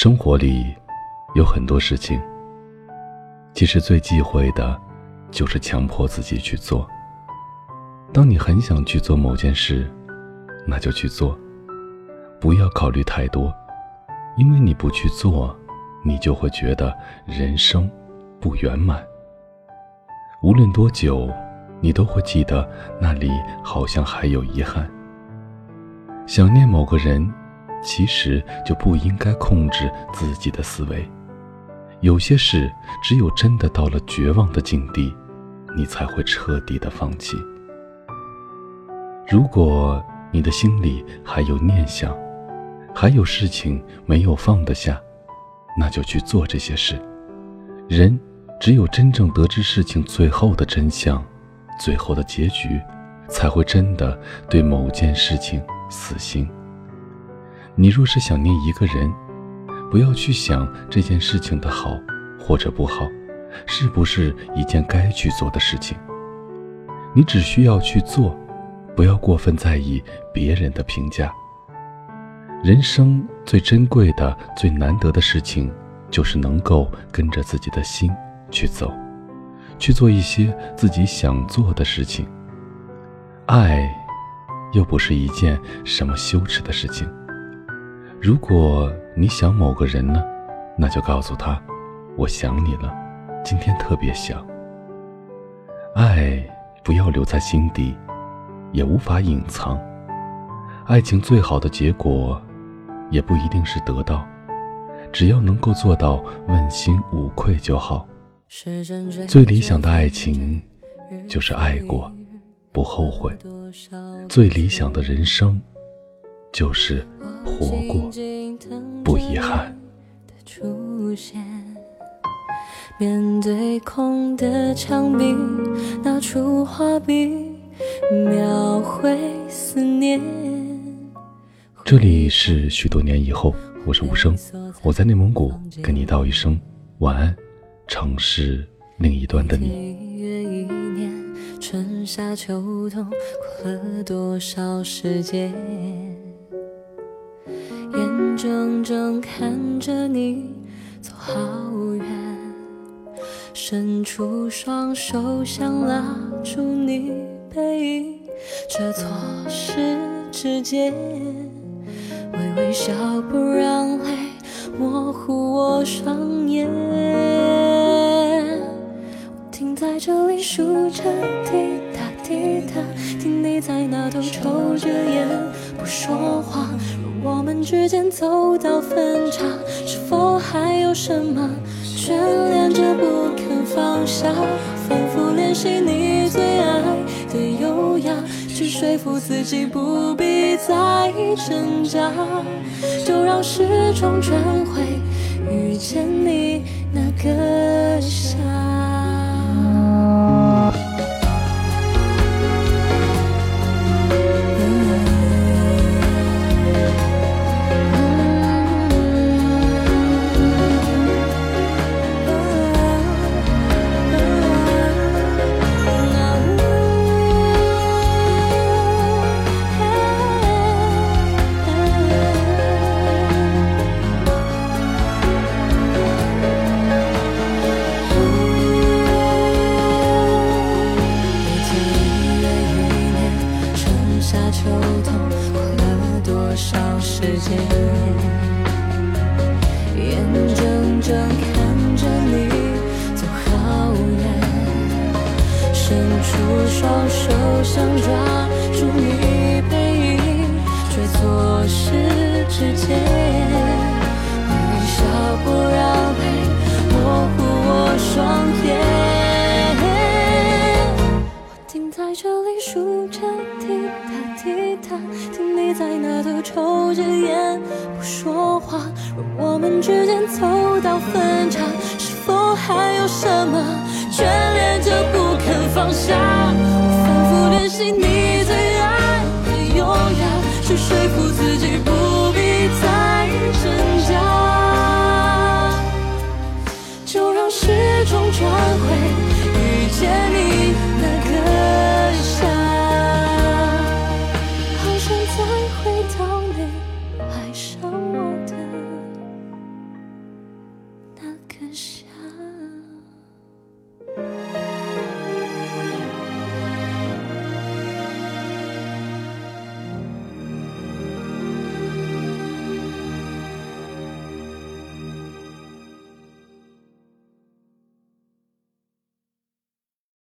生活里有很多事情，其实最忌讳的，就是强迫自己去做。当你很想去做某件事，那就去做，不要考虑太多，因为你不去做，你就会觉得人生不圆满。无论多久，你都会记得那里好像还有遗憾。想念某个人。其实就不应该控制自己的思维，有些事只有真的到了绝望的境地，你才会彻底的放弃。如果你的心里还有念想，还有事情没有放得下，那就去做这些事。人只有真正得知事情最后的真相，最后的结局，才会真的对某件事情死心。你若是想念一个人，不要去想这件事情的好或者不好，是不是一件该去做的事情。你只需要去做，不要过分在意别人的评价。人生最珍贵的、最难得的事情，就是能够跟着自己的心去走，去做一些自己想做的事情。爱，又不是一件什么羞耻的事情。如果你想某个人呢，那就告诉他，我想你了，今天特别想。爱不要留在心底，也无法隐藏。爱情最好的结果，也不一定是得到，只要能够做到问心无愧就好。最理想的爱情，就是爱过，不后悔。最理想的人生，就是。活过，不遗憾。面对空的墙壁，拿出画笔，描绘思念。这里是许多年以后，我是无声，我在内蒙古跟你道一声晚安。城市另一端的你。春夏秋冬，过了多少时间？怔怔看着你走好远，伸出双手想拉住你背影，却错失指尖。微微笑不让泪模糊我双眼，我停在这里数着滴答滴答，听你在那头抽说话。我们之间走到分岔，是否还有什么眷恋着不肯放下？反复练习你最爱的优雅，去说服自己不必再挣扎，就让时钟转回遇见你那个夏。正看着你走好远。伸出双手想抓住你间走到分岔，是否还有什么眷恋着不肯放下？我反复练习你最爱的优雅，去说服自己不那颗心。